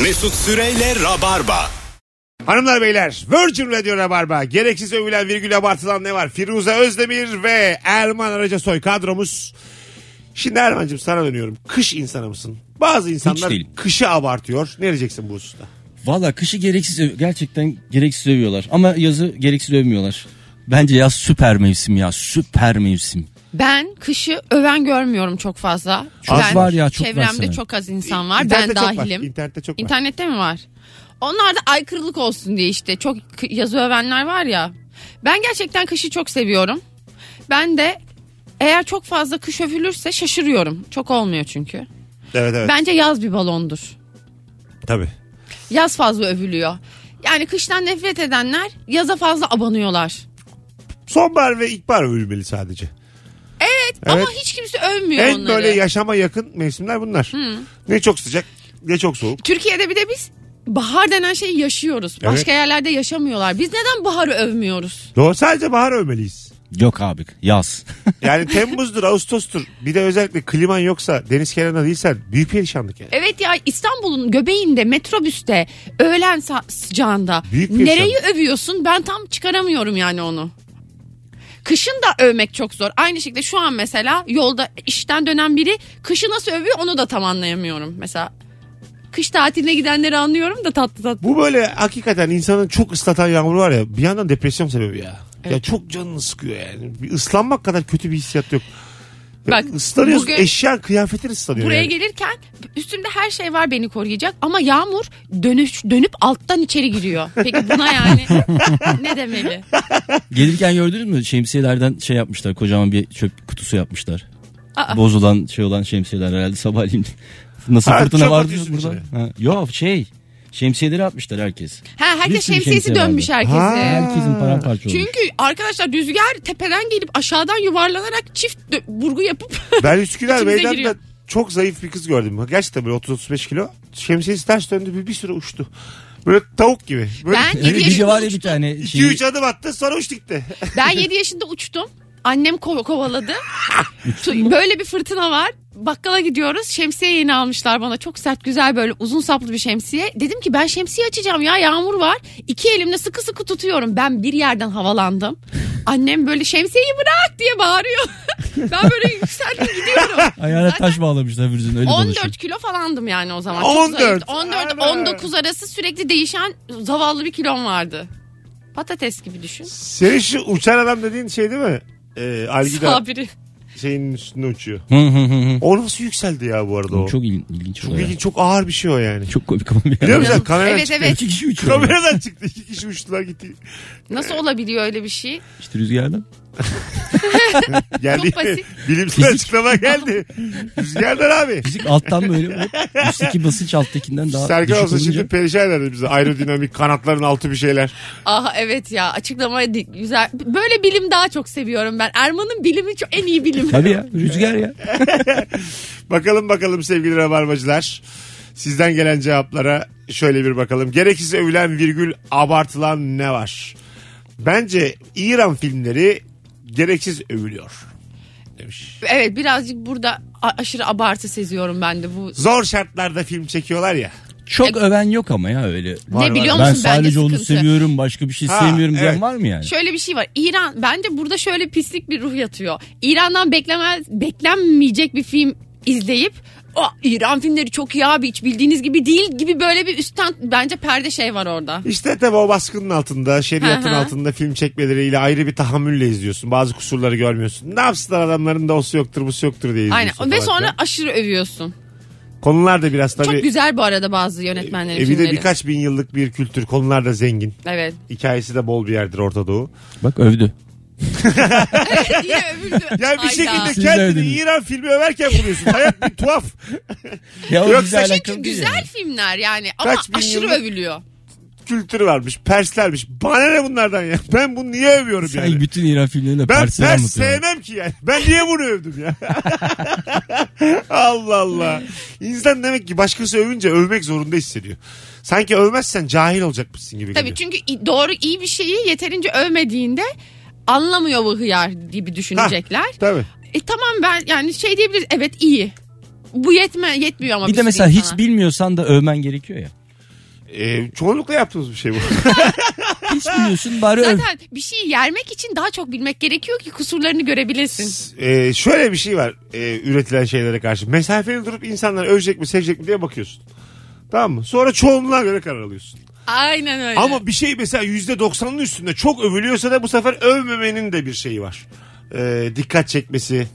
Mesut Süreyle Rabarba. Hanımlar beyler Virgin Radio Rabarba gereksiz övülen virgül abartılan ne var? Firuze Özdemir ve Erman Aracasoy kadromuz. Şimdi Erman'cığım sana dönüyorum. Kış insanı mısın? Bazı insanlar değilim. kışı abartıyor. Ne diyeceksin bu hususta? Valla kışı gereksiz gerçekten gereksiz övüyorlar. Ama yazı gereksiz övmüyorlar. Bence yaz süper mevsim ya süper mevsim. Ben kışı öven görmüyorum çok fazla. Az Ben- var ya, çok Çevremde çok az insan var. İnternette ben çok var. dahilim. İnternette çok var. İnternette mi var? Onlar da aykırılık olsun diye işte çok yazı övenler var ya. Ben gerçekten kışı çok seviyorum. Ben de eğer çok fazla kış övülürse şaşırıyorum. Çok olmuyor çünkü. Evet evet. Bence yaz bir balondur. Tabii. Yaz fazla övülüyor. Yani kıştan nefret edenler yaza fazla abanıyorlar. Sonbahar ve ilkbahar övülmeli sadece. Evet, Evet. ama hiç kimse övmüyor En onları. böyle yaşama yakın mevsimler bunlar. Ne çok sıcak ne çok soğuk. Türkiye'de bir de biz bahar denen şeyi yaşıyoruz. Başka yerlerde yaşamıyorlar. Biz neden baharı övmüyoruz? Doğru sadece bahar övmeliyiz. Yok abi yaz. [LAUGHS] Yani Temmuz'dur, Ağustos'tur. Bir de özellikle kliman yoksa, deniz kenarında değilsen büyük perişanlık yani. Evet ya İstanbul'un göbeğinde metrobüste öğlen sa- sıcağında Büyük bir nereyi övüyorsun ben tam çıkaramıyorum yani onu. Kışın da övmek çok zor. Aynı şekilde şu an mesela yolda işten dönen biri kışı nasıl övüyor onu da tam anlayamıyorum. Mesela kış tatiline gidenleri anlıyorum da tatlı tatlı. Bu böyle hakikaten insanın çok ıslatan yağmur var ya bir yandan depresyon sebebi ya. Ya çok canını sıkıyor yani. Bir ıslanmak kadar kötü bir hissiyat yok. Bak, ıslanıyorsun bugün- eşya kıyafetin ıslanıyor. Buraya yani. gelirken üstümde her şey var beni koruyacak ama yağmur dönüş dönüp alttan içeri giriyor. Peki buna yani ne demeli? Gelirken gördünüz mü şemsiyelerden şey yapmışlar kocaman bir çöp kutusu yapmışlar. Aa. Bozulan şey olan şemsiyeler herhalde sabahleyin. Nasıl Ha, fırtına vardı burada? Ha, yok şey şemsiyeleri atmışlar herkes. Ha Bir herkes sürü şemsiyesi şemsiye dönmüş vardı. herkese. Ha. Herkesin paramparça olmuş. Çünkü arkadaşlar rüzgar tepeden gelip aşağıdan yuvarlanarak çift dö- burgu yapıp Ben Üsküdar [LAUGHS] İçimize meydanda giriyor. çok zayıf bir kız gördüm. Gerçekten böyle 30-35 kilo. Şemsiyesi ters döndü bir, bir süre uçtu. Böyle tavuk gibi. Böyle Ben yedi bir yaşında var ya bir uçtum. tane iki şey. üç adım attı sonra uç gitti. Ben [LAUGHS] 7 yaşında uçtum. Annem ko- kovaladı. [LAUGHS] Böyle bir fırtına var. Bakkala gidiyoruz. Şemsiye yeni almışlar bana. Çok sert güzel böyle uzun saplı bir şemsiye. Dedim ki ben şemsiye açacağım ya yağmur var. İki elimle sıkı sıkı tutuyorum. Ben bir yerden havalandım. Annem böyle şemsiyeyi bırak diye bağırıyor. [LAUGHS] ben böyle yükseldim gidiyorum. [LAUGHS] Ayağına Zaten taş bağlamışlar Firuze'nin öyle dolaşıyor. 14 kilo falandım yani o zaman. 14. Çok zayıftı. 14 Ana. 19 arası sürekli değişen zavallı bir kilom vardı. Patates gibi düşün. Senin şu uçan adam dediğin şey değil mi? Ee, Algida Sabiri. şeyin üstünde uçuyor. Hı hı hı hı. O nasıl yükseldi ya bu arada o? Çok, Çok il- ilginç oluyor. ilginç, çok ağır bir şey o yani. Çok komik ama bir Biliyor musun? Evet, Kameradan evet, çıktı. evet. İki kişi uçuyor. Kameradan çıktı. İki kişi uçtular gitti. Nasıl olabiliyor öyle bir şey? İşte rüzgardan. Geldi. Çok basit. Bilimsel açıklama geldi. Rüzgardan abi. Fizik alttan böyle hop, üstteki basınç alttakinden daha Serkan düşük olsa olunca. şimdi perişan ederdi bize. Aerodinamik kanatların altı bir şeyler. Aha evet ya açıklama di- güzel. Böyle bilim daha çok seviyorum ben. Erman'ın bilimi çok en iyi bilim. Tabii ya rüzgar ya. [LAUGHS] Bakalım bakalım sevgili rabarbacılar. Sizden gelen cevaplara şöyle bir bakalım. Gereksiz övülen virgül abartılan ne var? Bence İran filmleri gereksiz övülüyor. Demiş. Evet birazcık burada aşırı abartı seziyorum ben de bu. Zor şartlarda film çekiyorlar ya. Çok öven yok ama ya öyle. Var, ne biliyor var. Ben musun bence sadece onu sıkıntı. seviyorum başka bir şey Ha, sevmiyorum diyen evet. var mı yani? Şöyle bir şey var. İran bence burada şöyle pislik bir ruh yatıyor. İran'dan beklemez beklenmeyecek bir film izleyip o İran filmleri çok iyi abi hiç bildiğiniz gibi değil gibi böyle bir üstten bence perde şey var orada. İşte tabi o baskının altında, şeriatın Hı hı. altında film çekmeleriyle ayrı bir tahammülle izliyorsun. Bazı kusurları görmüyorsun. Ne yapsınlar adamların da osu yoktur, busu yoktur diye Aynen izliyorsun. ve falan sonra filan. aşırı övüyorsun. Konular da biraz tabii. Çok güzel bu arada bazı yönetmenlerin E, bir filmleri. de birkaç bin yıllık bir kültür. Konular da zengin. Evet. Hikayesi de bol bir yerdir Orta Doğu. Bak övdü. [LAUGHS] Yine. Yani bir Hayda. şekilde Siz kendini. İran filmi överken buluyorsun. Hayat bir tuhaf. Ya o Yoksa bize çünkü alakalı değil Güzel yani. filmler yani ama Kaç bin aşırı yıllık- övülüyor. Kültürü varmış. Perslermiş. Bana ne bunlardan ya? Ben bunu niye övüyorum Sen yani? bütün İran filmlerinde Ben Persler Pers anlatıyorsun. sevmem ki yani. Ben niye bunu övdüm ya? [LAUGHS] Allah Allah. İnsan demek ki başkası övünce övmek zorunda hissediyor. Sanki övmezsen cahil olacakmışsın gibi Tabii geliyor. çünkü i- doğru iyi bir şeyi yeterince övmediğinde anlamıyor bu hıyar gibi düşünecekler. Tabii. E tamam ben yani şey diyebiliriz evet iyi. Bu yetme yetmiyor ama Bir de sürü mesela hiç bilmiyorsan da övmen gerekiyor ya. Ee, çoğunlukla yaptığımız bir şey bu. [LAUGHS] Hiç biliyorsun bari öv. Zaten bir şeyi yermek için daha çok bilmek gerekiyor ki kusurlarını görebilirsin. Ee, şöyle bir şey var e, üretilen şeylere karşı. Mesafeli durup insanlar övecek mi sevecek mi diye bakıyorsun. Tamam mı? Sonra çoğunluğa göre karar alıyorsun. Aynen öyle. Ama bir şey mesela %90'ın üstünde çok övülüyorsa da bu sefer övmemenin de bir şeyi var. Ee, dikkat çekmesi,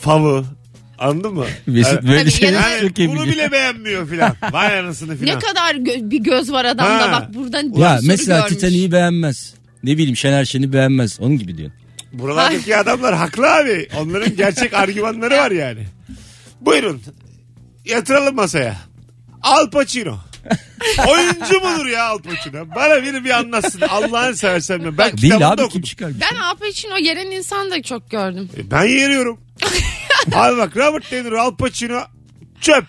favı. Anladın mı? [LAUGHS] Mesut böyle Tabii, şeyler yani çok iyi bunu biliyor. bile beğenmiyor filan. Vay anasını ne filan. kadar gö- bir göz var adamda Ha. bak buradan Ya soru mesela görmüş. Titanic'i beğenmez. Ne bileyim Şener Şen'i beğenmez. Onun gibi diyor. Buralardaki adamlar haklı abi. Onların gerçek [LAUGHS] argümanları var yani. Buyurun. Yatıralım masaya. Al Pacino. [LAUGHS] Oyuncu mudur ya Al Pacino? Bana biri bir anlatsın. Allah'ını seversen ben. Ben Değil kitabında abi kim okudum. çıkar? Ben Al için o yeren insan da çok gördüm. E, Ben yeriyorum. [LAUGHS] abi bak Robert De Niro, Al Pacino çöp. [LAUGHS]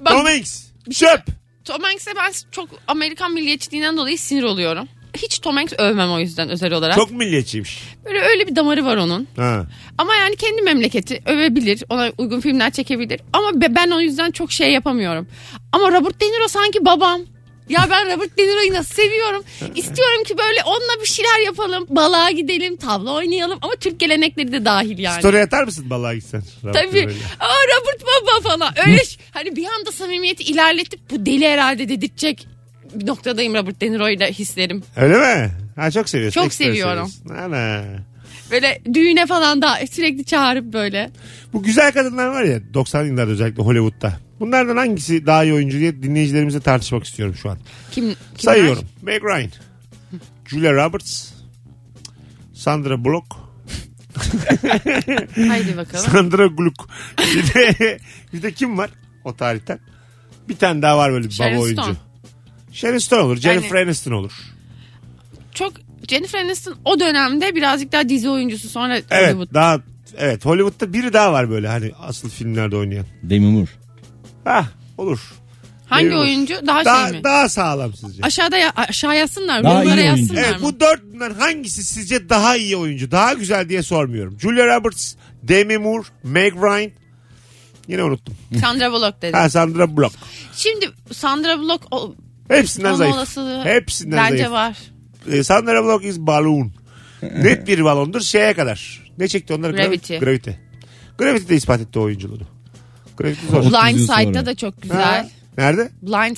Bak, Tom Hanks bir şey- çöp. Tom Hanks'e ben çok Amerikan milliyetçiliğinden dolayı sinir oluyorum. Hiç Tom Hanks övmem o yüzden özel olarak. Çok milliyetçiymiş. Böyle öyle bir damarı var onun. Ha. Ama yani kendi memleketi övebilir. Ona uygun filmler çekebilir. Ama be- ben o yüzden çok şey yapamıyorum. Ama Robert De Niro sanki babam. Ya ben Robert De Niro'yu nasıl seviyorum. İstiyorum ki böyle onunla bir şeyler yapalım. Balığa gidelim, tavla oynayalım. Ama Türk gelenekleri de dahil yani. Story atar mısın balığa gitsen? Robert Tabii. Aa Robert Baba falan. Öyle ş- hani bir anda samimiyeti ilerletip bu deli herhalde dedirtecek bir noktadayım Robert De Niro'yla hislerim. Öyle mi? Ha çok seviyorsun. Çok ekstra seviyorum. seviyorsun. Ana. Böyle düğüne falan da sürekli çağırıp böyle. Bu güzel kadınlar var ya 90 yıllarda özellikle Hollywood'da. Bunlardan hangisi daha iyi oyuncu diye dinleyicilerimizle tartışmak istiyorum şu an. Kim, kimler? Sayıyorum. Meg Ryan. Julia Roberts. Sandra Bullock. [LAUGHS] Haydi bakalım. Sandra Bullock. Bir de, bir de kim var o tarihten? Bir tane daha var böyle bir Sharon baba oyuncu. Stone. Sharon Stone olur. Jennifer Yani- Aniston olur. Çok Jennifer Aniston o dönemde birazcık daha dizi oyuncusu sonra Evet Hollywood. daha evet Hollywood'da biri daha var böyle hani asıl filmlerde oynayan. Demi Moore. Ha olur. Hangi Demi Moore. oyuncu? Daha, Daha, şey mi? daha sağlam sizce? Aşağıda ya, aşağı yazsınlar mı? Daha iyi oyuncu. yazsınlar Evet mı? bu dörtlüden hangisi sizce daha iyi oyuncu? Daha güzel diye sormuyorum. Julia Roberts, Demi Moore, Meg Ryan. Yine unuttum. Sandra Bullock dedi. Ha Sandra Bullock. Şimdi Sandra Bullock o, Hepsinden olma zayıf. olasılığı Hepsinden bence zayıf. var. Ee, Sandra Bullock is balloon. [LAUGHS] Net bir balondur şeye kadar. Ne çekti onlar? Gravity. Gravity. Gravity de ispat etti o oyunculuğunu. Gravity zor. Otuz Blind yıl Side'da sonra. da çok Ha, güzel. Nerede? Blind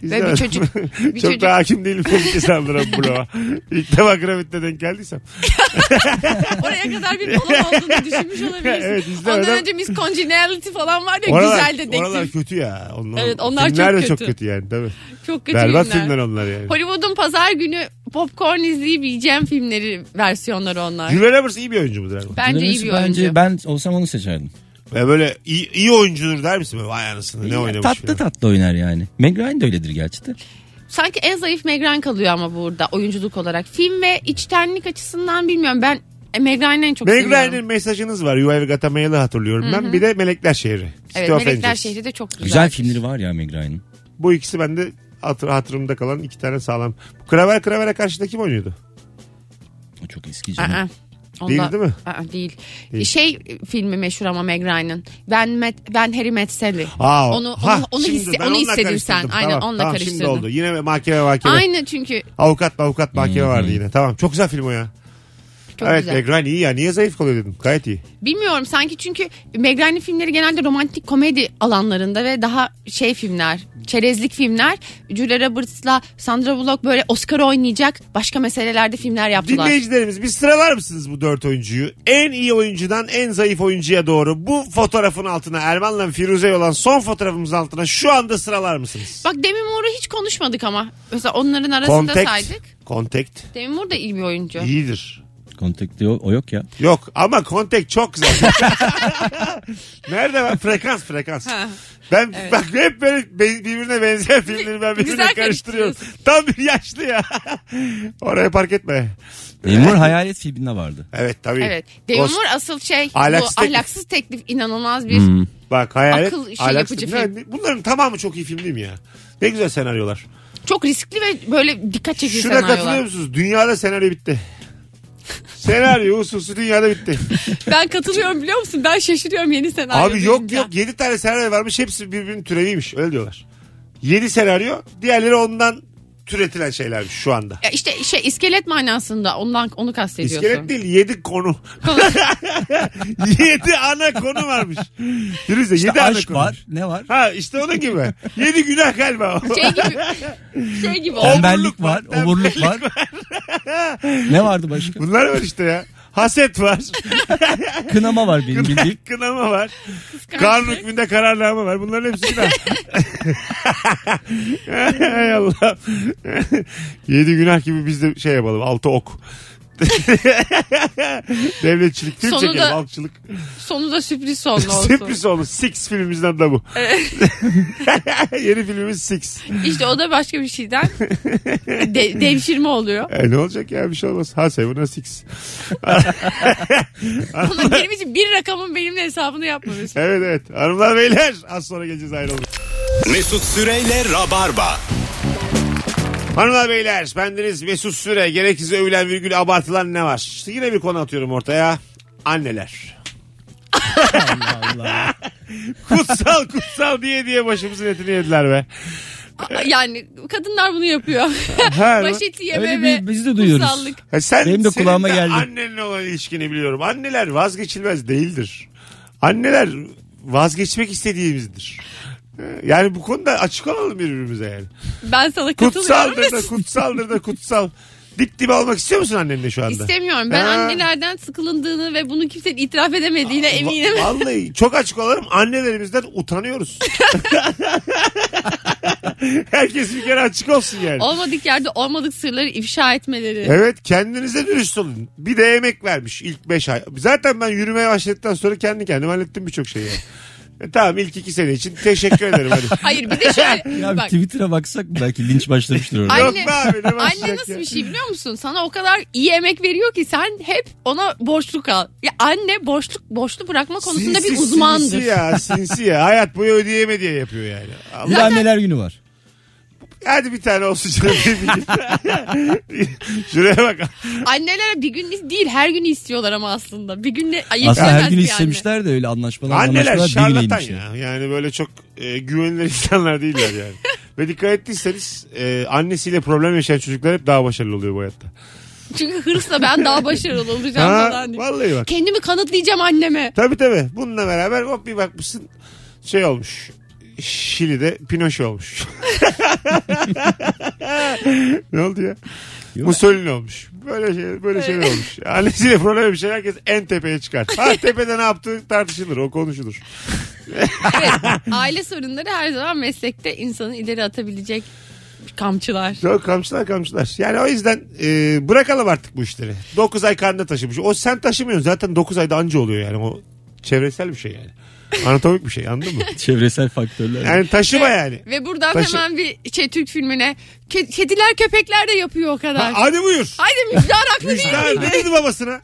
Side. Ve bir İzlemedim. çocuk [LAUGHS] bir Çok çocuk da hakim değilim ki Sandra Bullock'a. İlk defa Gravity'de denk geldiysem. [LAUGHS] oraya kadar bir balon [LAUGHS] olduğunu düşünmüş olabilirsin. Evet, izlemedim. Ondan önce Miss Congeniality falan var ya Oralar, güzel dedektif. oralar kötü ya. Onlar, Evet, onlar çok de çok kötü. kötü yani tabii. Çok kötü Berbat filmler. filmler onlar yani. Hollywood'un pazar günü popcorn izleyip yiyeceğim filmleri versiyonları onlar. Julia Roberts iyi bir oyuncu mudur? Bence iyi bir oyuncu. Bence ben olsam onu seçerdim. Ve böyle iyi, iyi oyuncudur der misin? Böyle, Vay anasını ne oynamış. tatlı falan. tatlı oynar yani. Meg Ryan de öyledir gerçi de. Sanki en zayıf Meg Ryan kalıyor ama burada oyunculuk olarak. Film ve içtenlik açısından bilmiyorum. Ben e, Meg Ryan'ı en çok Meg seviyorum. Ryan'ın mesajınız var. You have got a mail'ı hatırlıyorum ben. Bir de Melekler Şehri. Evet of Melekler Angels. Şehri de çok güzel. Güzel filmleri var ya Meg Ryan'ın. Bu ikisi bende hatır, hatırımda kalan iki tane sağlam. Kraver Kraver'e karşıda kim oynuyordu? O çok eski canım. Aa, onda- Değil değil mi? Aa, değil. Değil. Şey filmi meşhur ama Meg Ryan'ın. Ben Met, ben Harry Met Sally. Aa, Onu- ha, onu- onu şimdi hisse- onu onunla istedin karıştırdım. sen. Aynen, Tamam, onunla tamam, Şimdi karıştırdın. oldu. Yine mahkeme mahkeme. Aynı çünkü Avukat avukat mahkeme vardı yine. Tamam çok güzel film o ya. Çok evet güzel. Meg Ryan iyi ya. Niye zayıf kalıyor dedim. Gayet iyi. Bilmiyorum sanki çünkü Meg Ryan'ın filmleri genelde romantik komedi alanlarında ve daha şey filmler, çerezlik filmler. Julia Roberts'la Sandra Bullock böyle Oscar oynayacak başka meselelerde filmler yaptılar. Dinleyicilerimiz bir sıralar mısınız bu dört oyuncuyu? En iyi oyuncudan en zayıf oyuncuya doğru bu fotoğrafın altına Erman'la Firuze olan son fotoğrafımızın altına şu anda sıralar mısınız? Bak Demi Moore'u hiç konuşmadık ama. Mesela onların arasında Contact. saydık. Contact Demi Moore da iyi bir oyuncu. iyidir. Kontakte o, o yok ya. Yok ama Contact çok güzel. [LAUGHS] Nerede var? Frekans frekans. Ha. Ben bak hep böyle be- birbirine benzeyen filmleri ben birbirine Güzel karıştırıyorum. Tam bir yaşlı ya. [LAUGHS] Oraya park etme. Memur Hayalet filminde vardı. Evet tabii. Evet. Ghost- Moore asıl şey Ahlaksız bu teklif. ahlaksız teklif inanılmaz bir Hmm. Bak hayalet. Akıl şey ahlaksız- yapıcı Ne- Bunların tamamı çok iyi film değil mi ya? Ne güzel senaryolar. çok riskli ve böyle dikkat çekici Şuna katılıyor senaryolar. musunuz? Dünyada senaryo bitti. Senaryo hususu dünyada bitti. Ben katılıyorum biliyor musun? Ben şaşırıyorum yeni senaryo. Abi yok duyunca. yok 7 tane senaryo varmış hepsi birbirinin türeviymiş öyle diyorlar. 7 senaryo diğerleri ondan türetilen şeylermiş şu anda. Ya işte şey iskelet manasında ondan onu kastediyorsun. İskelet değil 7 konu. [LAUGHS] 7 ana konu varmış. Firuze 7 İşte ana aşk konu. var. Ne var? Ha işte onun gibi. 7 günah galiba o. Şey gibi şey gibi. Tembellik var. Oburluk var. ne vardı başka? Bunlar var işte ya. Haset var. [LAUGHS] Kınama var benim bildiğim. Kınama var. Kanun hükmünde kararname var. Bunların hepsi günah. [LAUGHS] [LAUGHS] Hay Allah. Yedi günah gibi biz de şey yapalım. Altı ok. [LAUGHS] Devletçilik, film Sonu çekelim, da- halkçılık. Sonu da sürpriz sonlu [LAUGHS] olsun. Sürpriz oldu. Six filmimizden de bu. [LAUGHS] Yeni filmimiz Six. İşte o da başka bir şeyden de- devşirme oluyor. E, ne olacak ya bir şey olmaz. Ha buna Six. Onun benim için bir rakamın benimle hesabını yapmıyorsun. Evet evet. Hanımlar beyler az sonra geleceğiz ayrılın. Mesut Süreyle Rabarba. Hanımlar beyler bendeniz Mesut Süre gereksiz övülen virgül abartılan ne var? İşte yine bir konu atıyorum ortaya. Anneler. [LAUGHS] kutsal kutsal diye diye başımızın etini yediler be. Yani kadınlar bunu yapıyor. Ha, [LAUGHS] Baş eti yeme Öyle ve bir- biz de duyuyoruz. kutsallık. Ha, sen, Benim de kulağıma geldi. Annenle olan ilişkini biliyorum. Anneler vazgeçilmez değildir. Anneler vazgeçmek istediğimizdir. Yani bu konuda açık olalım birbirimize yani. Ben sana katılıyorum. Kutsaldır da kutsaldır da kutsal. Dip dibe olmak istiyor musun annenle şu anda? İstemiyorum. Ben Ha. annelerden sıkılıldığını ve bunu kimsenin itiraf edemediğine eminim. Va- Vallahi çok açık olalım annelerimizden utanıyoruz. [LAUGHS] Herkes bir kere açık olsun yani. Olmadık yerde olmadık sırları ifşa etmeleri. Evet kendinize dürüst olun. Bir de emek vermiş ilk 5 ay. Zaten ben yürümeye başladıktan sonra kendi kendime hallettim birçok şeyi. yani. [LAUGHS] E, tamam ilk iki sene için teşekkür ederim hadi. [LAUGHS] Hayır bir de şöyle. [LAUGHS] Ya bir bak, Twitter'a baksak belki linç başlamıştır orada. Yok Anne- be abi ne Anne başlayacak nasıl ya? bir şey biliyor musun? Sana o kadar iyi emek veriyor ki sen hep ona borçlu kal. Ya anne borçlu borçlu bırakma konusunda bir uzmandır. Sinsi ya sinsi ya. Hayat boyu ödeyeme diye yapıyor yani. Allah- Bir anneler günü var. Hadi bir tane olsun canım. [LAUGHS] Şuraya bak. Anneler bir gün değil her gün istiyorlar ama aslında. Bir günde Ay, Aslında her gün istemişler de öyle anlaşmalar Anneler anlaşmalar bir şarlatan ya. Yani böyle çok e, güvenilir [LAUGHS] insanlar değiller yani. Ve dikkat ettiyseniz e, annesiyle problem yaşayan çocuklar hep daha başarılı oluyor bu hayatta. Çünkü hırsla ben daha başarılı [LAUGHS] olacağım Ha, falan diye. vallahi bak. Kendimi kanıtlayacağım anneme. Tabii tabii. Bununla beraber hop bir bakmışsın şey olmuş. Şili'de Pinochet olmuş. [LAUGHS] ne oldu ya? Mussolini olmuş. Böyle şey böyle şeyler olmuş. Annesiyle problem bir şey herkes en tepeye çıkar. Ha [LAUGHS] tepede ne yaptığı tartışılır o konuşulur. Evet, [LAUGHS] aile sorunları her zaman meslekte insanı ileri atabilecek kamçılar. Yok kamçılar kamçılar. Yani o yüzden e, bırakalım artık bu işleri. 9 ay karnında taşımış. O sen taşımıyorsun zaten 9 ayda anca oluyor yani. O çevresel bir şey yani. Anatomik bir şey anladın mı? [LAUGHS] Çevresel faktörler. Yani taşıma yani. Ve buradan Taşı- hemen bir şey Türk filmine ke- kediler köpekler de yapıyor o kadar. Ha, hadi buyur. Haydi Müjdar haklı değil miydi? ne dedi [LAUGHS] babasına?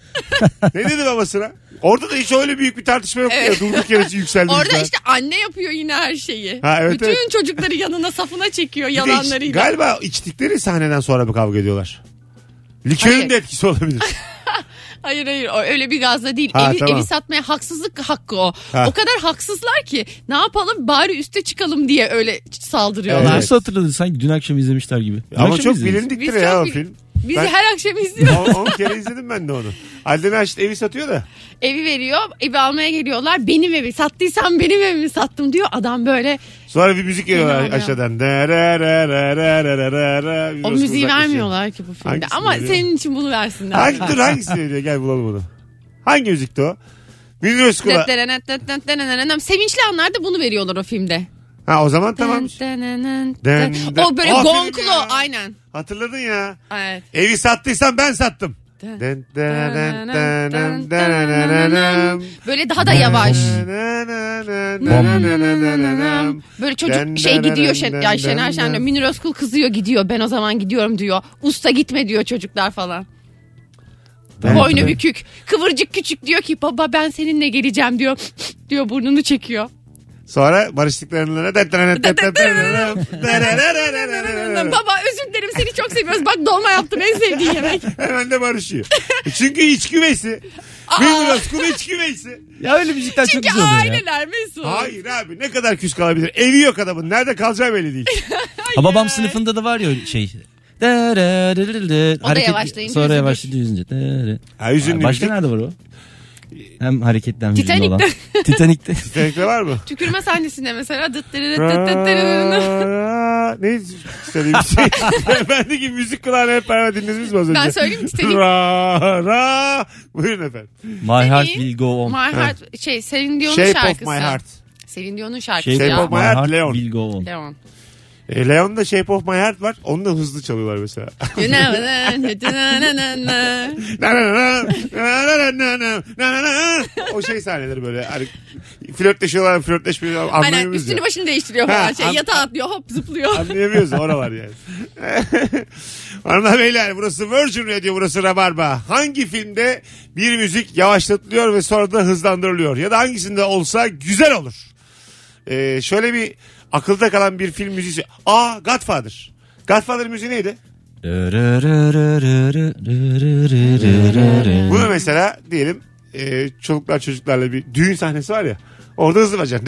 ne dedi babasına? Orada da hiç öyle büyük bir tartışma yok Evet. ya. Durduk yere yükseldi. Orada işte anne yapıyor yine her şeyi. Ha, evet, Bütün evet. çocukları yanına safına çekiyor Bir de iç- yalanlarıyla. galiba içtikleri sahneden sonra mı kavga ediyorlar? Likörün Hayır. de etkisi olabilir. [LAUGHS] Hayır hayır öyle bir gazla değil. Ha, evi, tamam. evi satmaya haksızlık hakkı o. Ha. O kadar haksızlar ki ne yapalım bari üste çıkalım diye öyle saldırıyorlar. Evet. Nasıl hatırladın sanki dün akşam izlemişler gibi. Dün Ama çok bilindiktir ya o film. Biz Ben- her akşam izliyoruz. 10 kere izledim ben de onu. Alden Aşit evi satıyor da. Evi veriyor. Evi almaya geliyorlar. Benim evi sattıysam benim evimi sattım diyor. Adam böyle Sonra bir müzik geliyor İnanmıyorum. aşağıdan. O müziği vermiyorlar ki bu filmde. Hangisini Ama veriyor? senin için bunu versinler. Hangi dur hangisi veriyor? Gel bulalım onu. Hangi müzikti o? Münir Özkul'a. Sevinçli anlarda bunu veriyorlar o filmde. Ha o zaman tamam. O böyle O film gonklu ya. aynen. Hatırladın ya. Evet. Evi sattıysan ben sattım. Den, Den, den, den, den, den, den, den, den. Böyle daha da yavaş. Böyle çocuk Den, şey den, gidiyor den, Şen, den, ya den, Şener Şen diyor. den. Münir Özkul kızıyor gidiyor. Ben o zaman gidiyorum diyor. Usta gitme diyor çocuklar falan. Boynu bükük. Kıvırcık küçük diyor ki baba ben seninle geleceğim diyor. diyor burnunu çekiyor. Sonra barıştıklarına baba özür dilerim seni çok seviyoruz. Bak dolma yaptım en sevdiğin yemek. hemen de barışıyor. Çünkü iç güveysi. Münir Özkul iç güveysi. Ya öyle müzikler çok Çünkü güzel oluyor ya. aileler Mesut. Hayır abi ne kadar küs kalabilir. Evi yok adamın. Nerede kalacağı belli değil. Ha, babam sınıfında da var ya şey. O da yavaşlayınca Sonra üzülür. yavaşlayınca üzünce. Dere. Ha, üzünlü Başka müzik. nerede var o? Hem hareketten hüzünlü Titanic'te. olan. [LAUGHS] Titanic'te. Titanic'te var mı? Tükürme sahnesinde mesela dıt dırırıt dıt dıt dırırıt. [LAUGHS] ne söyleyeyim şey. [LAUGHS] ben de gibi müzik kulağını hep beraber dinlediniz mi az önce? Ben söyleyeyim mi Titanic? Ra ra. Buyurun efendim. My heart will go on. My Heart şey Celine Dion'un Shape şarkısı. of my heart. Celine Dion'un şarkısı Shape, ya. of my heart Leon. will go on. Leon. E, Leon'da Shape of My Heart var. Onu da hızlı çalıyorlar mesela. [LAUGHS] o şey sahneleri böyle. Hani flörtleşiyorlar, flörtleşmiyorlar. Aynen üstünü ya. başını değiştiriyor falan. Şey, an... yatağa atlıyor, hop zıplıyor. Anlayamıyoruz oralar yani. [LAUGHS] Hanımlar beyler burası Virgin Radio, burası Rabarba. Hangi filmde bir müzik yavaşlatılıyor ve sonra da hızlandırılıyor? Ya da hangisinde olsa güzel olur? Ee, şöyle bir akılda kalan bir film müziği. Aa Godfather. Godfather müziği neydi? Bunu mesela diyelim e, çocuklar çocuklarla bir düğün sahnesi var ya. Orada hızlı bacaksın.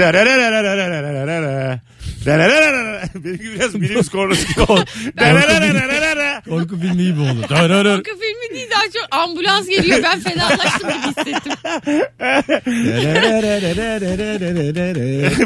[LAUGHS] Benim gibi biraz minibüs kornosu gibi oldu. Korku [LAUGHS] filmi gibi olur. [LAUGHS] Dararır. Korku daha çok ambulans geliyor ben fenalaştım gibi hissettim.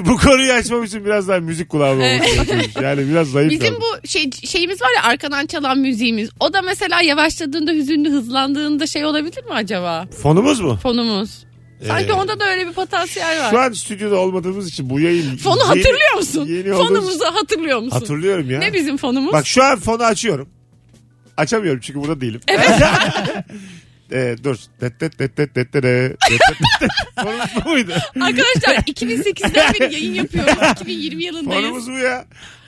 [LAUGHS] Bu konuyu açmam için biraz daha müzik kulağım olması gerekiyormuş. Yani biraz zayıf Bizim kaldım. bu şey şeyimiz var ya arkadan çalan müziğimiz. O da mesela yavaşladığında hüzünlü hızlandığında şey olabilir mi acaba? Fonumuz mu? Fonumuz. Sanki Ee, onda da öyle bir potansiyel var. Şu an stüdyoda olmadığımız için bu yayın... Fonu yeni- hatırlıyor musun? Yeni olduğumuz- Fonumuzu hatırlıyor musun? Hatırlıyorum ya. Ne bizim fonumuz? Bak şu an fonu açıyorum. Açamıyorum çünkü burada değilim. e, dur. Det, det, det, det, det, det. Fonumuz bu muydu? Arkadaşlar 2008'den beri yayın yapıyorum. 2020 yılındayız. Fonumuz bu ya.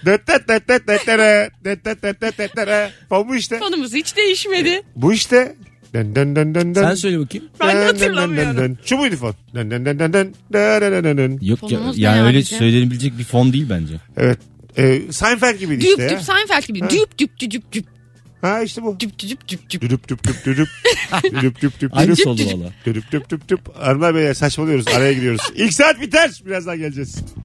Det, det, det, det, det, det, det, det, det, det, det. Fon bu işte. Fonumuz hiç değişmedi. Bu işte. Dön dön dön dön dön. Sen söyle bakayım. Ben de Dön, dön, dön, hatırlamıyorum. dön, dön. Şu muydu fon? Dön dön dön dön dön. Dön, dön, dön, dön. Yok ya, Fonumuz ne yani ya öyle bizim? söylenebilecek bir fon değil bence. Evet. Ee, Seinfeld gibiydi Düp işte düp ya. Seinfeld gibi. Düp düp düp düp düp Ha işte bu. düp düp düp düp. Düdüp düp düp düdüp. Düdüp düp düp Aynı düdüp. [LAUGHS] oldu valla. Düdüp düp düp düp. Hanımlar beyler saçmalıyoruz. Araya giriyoruz. İlk saat biter. Birazdan geleceğiz.